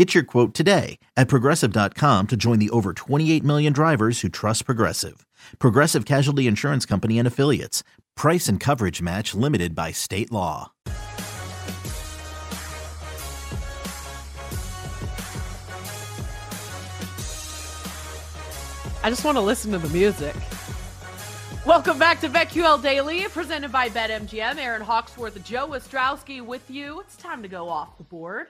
Get your quote today at progressive.com to join the over 28 million drivers who trust Progressive. Progressive Casualty Insurance Company and Affiliates. Price and coverage match limited by state law. I just want to listen to the music. Welcome back to BetQL Daily, presented by BetMGM. Erin Hawksworth, Joe Ostrowski with you. It's time to go off the board.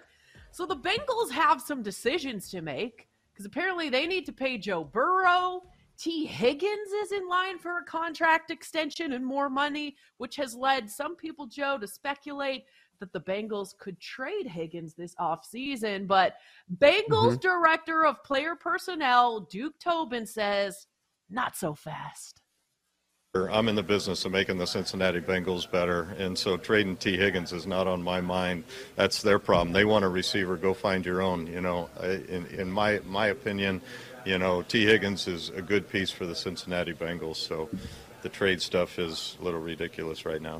So the Bengals have some decisions to make because apparently they need to pay Joe Burrow. Tee Higgins is in line for a contract extension and more money, which has led some people, Joe, to speculate that the Bengals could trade Higgins this offseason. But Bengals mm-hmm. director of player personnel, Duke Tobin, says, not so fast. I'm in the business of making the Cincinnati Bengals better, and so trading Tee Higgins is not on my mind. That's their problem. They want a receiver. Go find your own. You know, in, in my my opinion, you know, Tee Higgins is a good piece for the Cincinnati Bengals. So the trade stuff is a little ridiculous right now.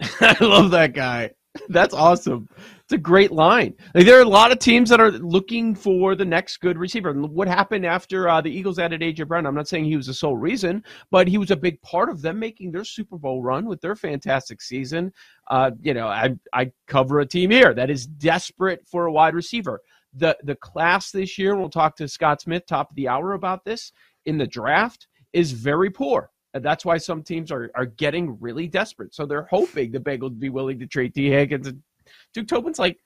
I love that guy. That's awesome. It's a great line. Like, there are a lot of teams that are looking for the next good receiver. And what happened after uh, the Eagles added AJ Brown? I'm not saying he was the sole reason, but he was a big part of them making their Super Bowl run with their fantastic season. Uh, you know, I I cover a team here that is desperate for a wide receiver. The the class this year, we'll talk to Scott Smith top of the hour about this in the draft is very poor. And that's why some teams are, are getting really desperate. So they're hoping the Bengals be willing to trade Tee Higgins. And Duke Tobin's like,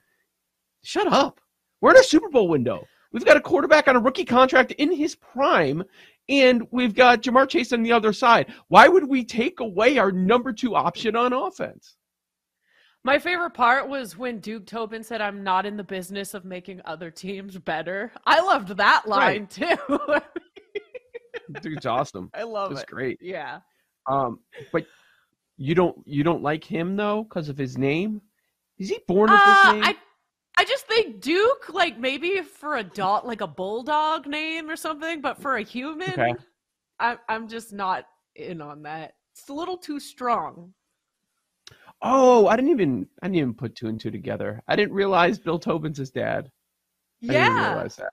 shut up. We're in a Super Bowl window. We've got a quarterback on a rookie contract in his prime, and we've got Ja'Marr Chase on the other side. Why would we take away our number two option on offense? My favorite part was when Duke Tobin said, I'm not in the business of making other teams better. I loved that line right. too. Dude's awesome. I love it's it. great. Yeah. Um, but you don't you don't like him though because of his name? Is he born with uh, this name? I I just think Duke, like maybe for a dog, like a bulldog name or something, but for a human, okay. I, I'm just not in on that. It's a little too strong. Oh, I didn't even I didn't even put two and two together. I didn't realize Bill Tobin's his dad. I yeah. didn't realize that.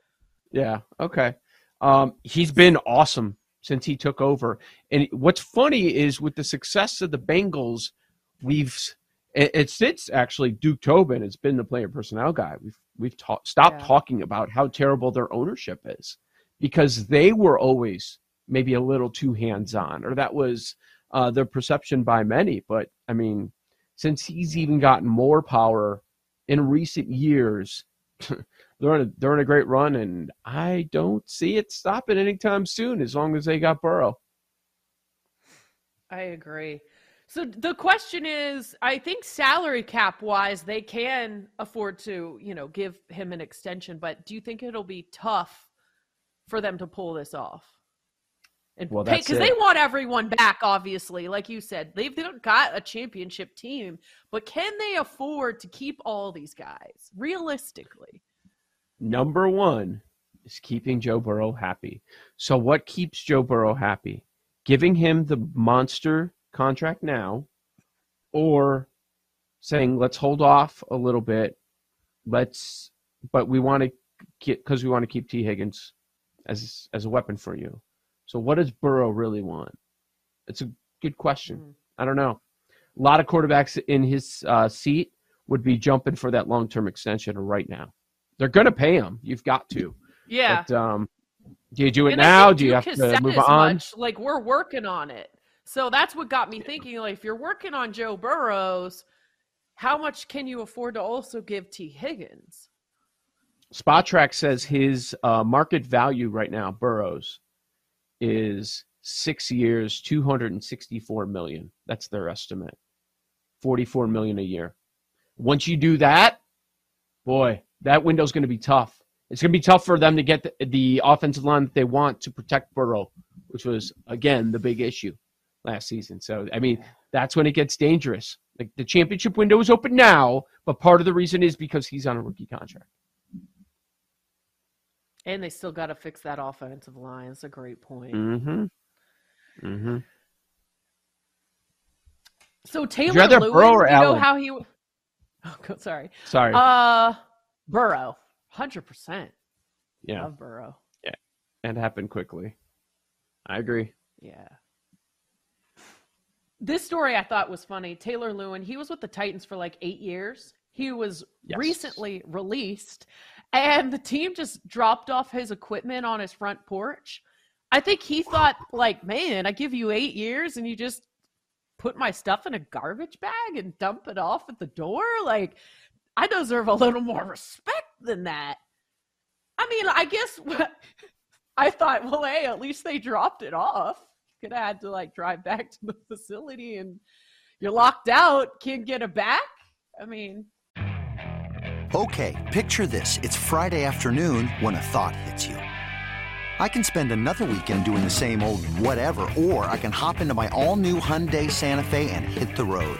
Yeah. Okay. Um, he's been awesome since he took over. And what's funny is with the success of the Bengals, we've it's it's actually Duke Tobin has been the player personnel guy. We've we've ta- stopped yeah. talking about how terrible their ownership is because they were always maybe a little too hands on, or that was uh, their perception by many. But I mean, since he's even gotten more power in recent years, they're in a, they're in a great run, and I don't see it stopping anytime soon as long as they got Burrow. I agree. So the question is, I think salary cap wise, they can afford to, you know, give him an extension. But do you think it'll be tough for them to pull this off? And well, because they want everyone back, obviously, like you said, they've got a championship team, but can they afford to keep all these guys realistically? Number one is keeping Joe Burrow happy. So, what keeps Joe Burrow happy? Giving him the monster contract now, or saying, let's hold off a little bit. Let's, but we want to get, because we want to keep Tee Higgins as, as a weapon for you. So, what does Burrow really want? It's a good question. Mm. I don't know. A lot of quarterbacks in his uh, seat would be jumping for that long term extension right now. They're going to pay him. You've got to. Yeah. But, um, do you do it and now? Do you have to move on? Much, like we're working on it. So that's what got me thinking like if you're working on Joe Burrows, how much can you afford to also give Tee Higgins? Spotrac says his uh, market value right now, Burrows, is six years, 264 million. That's their estimate. 44 million a year. Once you do that, boy, that window's going to be tough. It's going to be tough for them to get the, the offensive line that they want to protect Burrow, which was again the big issue last season. So I mean, that's when it gets dangerous. Like the championship window is open now, but part of the reason is because he's on a rookie contract. And they still got to fix that offensive line. That's a great point. Mm-hmm. Mm-hmm. So Taylor rather Lewan, Burrow or you know how he? Oh, sorry. Sorry. Uh, Burrow, hundred percent. yeah, Love Burrow. Yeah, and happened quickly. I agree. Yeah. This story I thought was funny. Taylor Lewan, he was with the Titans for like eight years. He was Yes. recently released, and the team just dropped off his equipment on his front porch. I think he thought, like, man, I give you eight years and you just put my stuff in a garbage bag and dump it off at the door? Like, I deserve a little more respect than that. I mean, I guess what I thought, well, hey, at least they dropped it off. Could have had to like drive back to the facility and you're locked out, can't get it back. I mean, Okay, picture this. It's Friday afternoon when a thought hits you. I can spend another weekend doing the same old whatever, or I can hop into my all new Hyundai Santa Fe and hit the road.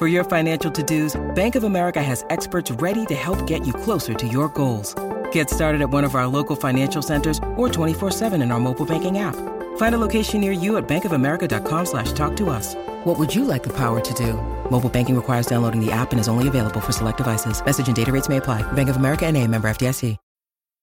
For your financial to-dos, Bank of America has experts ready to help get you closer to your goals. Get started at one of our local financial centers or 24-7 in our mobile banking app. Find a location near you at bankofamerica.com slash talk to us. What would you like the power to do? Mobile banking requires downloading the app and is only available for select devices. Message and data rates may apply. Bank of America and a member FDIC.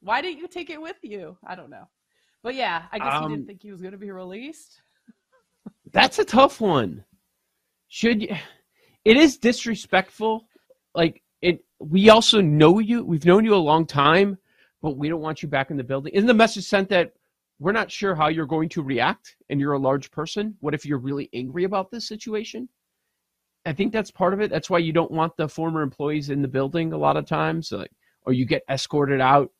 Why didn't you take it with you? I don't know. But yeah, I guess he Um, didn't think he was going to be released. That's a tough one. Should you? It is disrespectful. Like it. We also know you. We've known you a long time, but we don't want you back in the building. Isn't the message sent that we're not sure how you're going to react, and you're a large person? What if you're really angry about this situation? I think that's part of it. That's why you don't want the former employees in the building a lot of times, like, or you get escorted out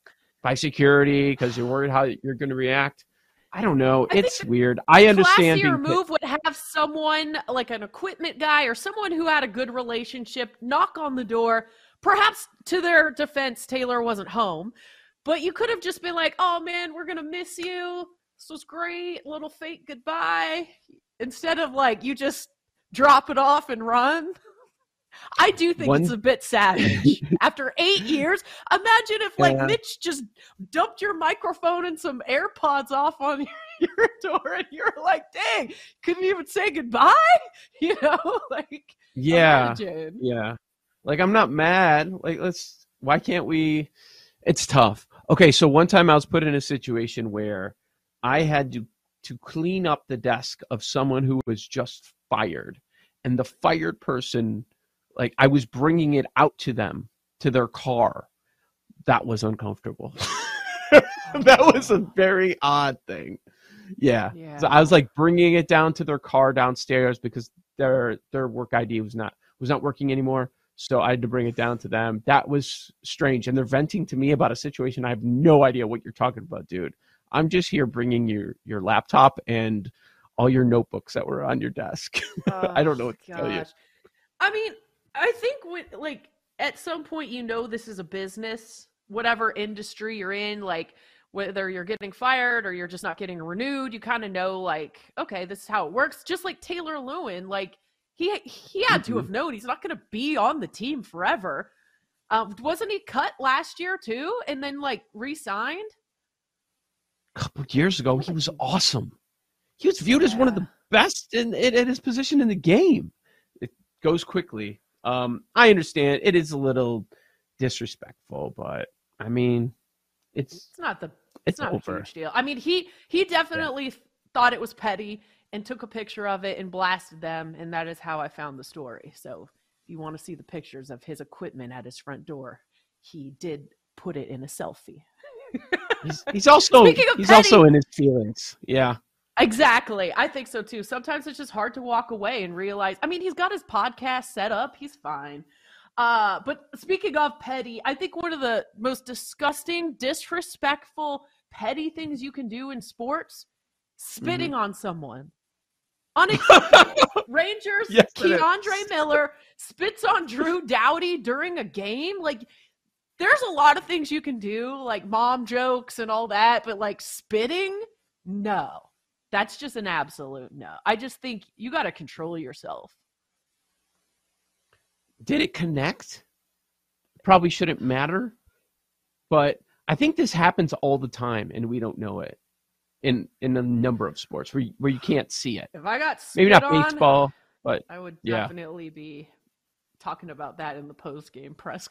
by security because you're worried how you're going to react. I don't know. I it's weird. I understand. Classier being move would have someone like an equipment guy or someone who had a good relationship knock on the door. Perhaps to their defense, Taylor wasn't home, but you could have just been like, "Oh man, we're gonna miss you. This was great. Little fake goodbye." Instead of like you just drop it off and run. I do think One- it's a bit savage. After eight years, imagine if like Yeah. Mitch just dumped your microphone and some AirPods off on your, your door, and you're like, "Dang, couldn't even say goodbye," you know? Like, yeah. imagine. Yeah. Like I'm not mad. Like let's why can't we it's tough. Okay, so one time I was put in a situation where I had to to clean up the desk of someone who was just fired. And the fired person like I was bringing it out to them to their car. That was uncomfortable. that was a very odd thing. Yeah. Yeah. So I was like bringing it down to their car downstairs because their their work ID was not was not working anymore. So I had to bring it down to them. That was strange, and they're venting to me about a situation. I have no idea what you're talking about, dude. I'm just here bringing your your laptop and all your notebooks that were on your desk. I don't know oh, what to tell you. I mean, I think when like at some point you know this is a business, whatever industry you're in, like whether you're getting fired or you're just not getting renewed, you kind of know like, okay, this is how it works. Just like Taylor Lewan, like he he had mm-hmm. to have known he's not going to be on the team forever. Um, wasn't he cut last year too, and then like re-signed? A couple years ago, he was awesome. He was viewed yeah. as one of the best in, in, in his position in the game. It goes quickly. Um, I understand it is a little disrespectful, but I mean, it's it's not the it's, it's not over. a huge deal. I mean, he he definitely yeah. thought it was petty and took a picture of it and blasted them, and that is how I found the story. So if you want to see the pictures of his equipment at his front door, he did put it in a selfie. he's, he's also he's petty, also in his feelings. Yeah. Exactly. I think so too. Sometimes it's just hard to walk away and realize. I mean, he's got his podcast set up. He's fine. Uh, but speaking of petty, I think one of the most disgusting, disrespectful, petty things you can do in sports, spitting mm-hmm. on someone. Rangers, yes, K'Andre Miller spits on Drew Doughty during a game. Like, there's a lot of things you can do, like mom jokes and all that, but like spitting, no. That's just an absolute no. I just think you got to control yourself. Did it connect? Probably shouldn't matter, but I think this happens all the time and we don't know it in in a number of sports where you, where you can't see it. If I got maybe not on, baseball, but I would yeah. definitely be talking about that in the post game press.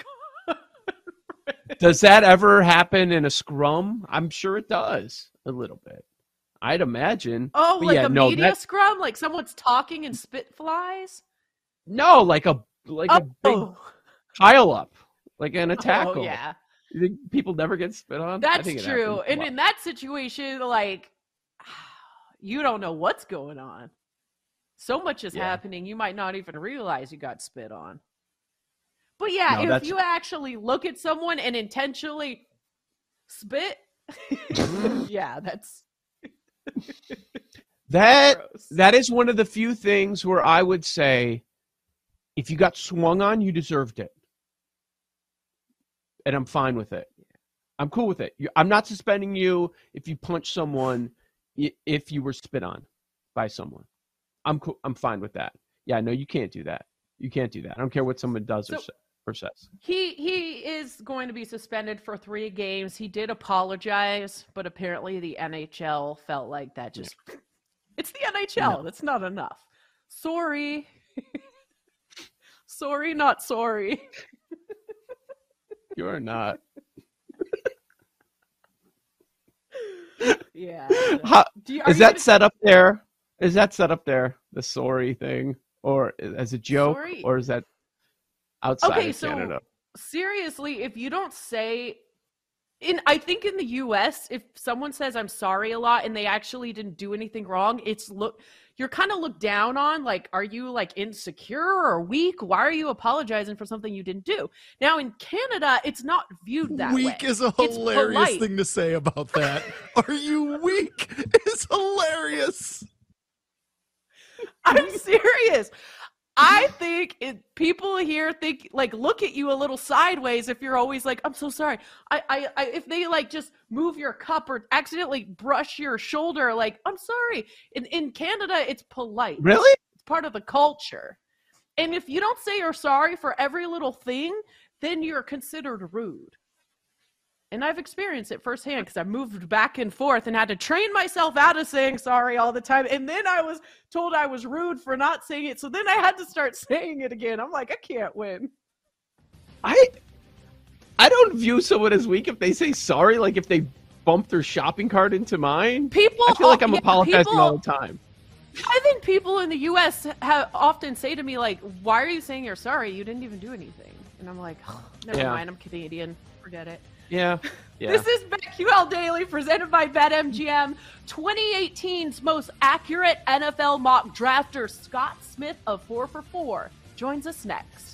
does that ever happen in a scrum? I'm sure it does a little bit. I'd imagine. Oh, like yeah, a no, media that... scrum, like someone's talking and spit flies. No, like a like oh. a big oh. pile up, like in a oh, tackle. Oh, yeah. You think people never get spit on? That's true. And in that situation, like you don't know what's going on. So much is yeah. happening, you might not even realize you got spit on. But yeah, no, if that's... you actually look at someone and intentionally spit, yeah, that's that Gross. that is one of the few things where I would say if you got swung on, you deserved it. And I'm fine with it. I'm cool with it. I'm not suspending you if you punch someone if you were spit on by someone. I'm cool. I'm fine with that. Yeah, no, you can't do that. You can't do that. I don't care what someone does so, or, or He he is going to be suspended for three games. He did apologize, but apparently the NHL felt like that just it's the NHL. No. That's not enough. Sorry. sorry, not sorry. you are not. yeah. How, you, is that set up there? Is that set up there? The sorry thing, or uh, as a joke, sorry. or is that outside okay, of so Canada? Seriously, if you don't say in I think in the US, if someone says I'm sorry a lot and they actually didn't do anything wrong, it's look you're kind of looked down on like are you like insecure or weak? Why are you apologizing for something you didn't do? Now in canada it's not viewed that weak way. weak is a hilarious thing to say about that. Are you weak? It's hilarious. I'm serious I think it, people here think like look at you a little sideways if you're always like, I'm so sorry. I, I, I, if they like just move your cup or accidentally brush your shoulder, like, I'm sorry. In in Canada, it's polite. Really? It's part of the culture. And if you don't say you're sorry for every little thing, then you're considered rude. And I've experienced it firsthand because I moved back and forth and had to train myself out of saying sorry all the time. And then I was told I was rude for not saying it. So then I had to start saying it again. I'm like, I can't win. I I don't view someone as weak if they say sorry, like if they bump their shopping cart into mine. People I feel like I'm yeah, apologizing people, all the time. I think people in the US have often say to me like, "Why are you saying you're sorry? You didn't even do anything." And I'm like, oh, "Never yeah. mind, I'm Canadian. Forget it." Yeah. yeah. This is BetQL Daily presented by BetMGM. 2018's most accurate NFL mock drafter Scott Smith of 4 for 4 joins us next.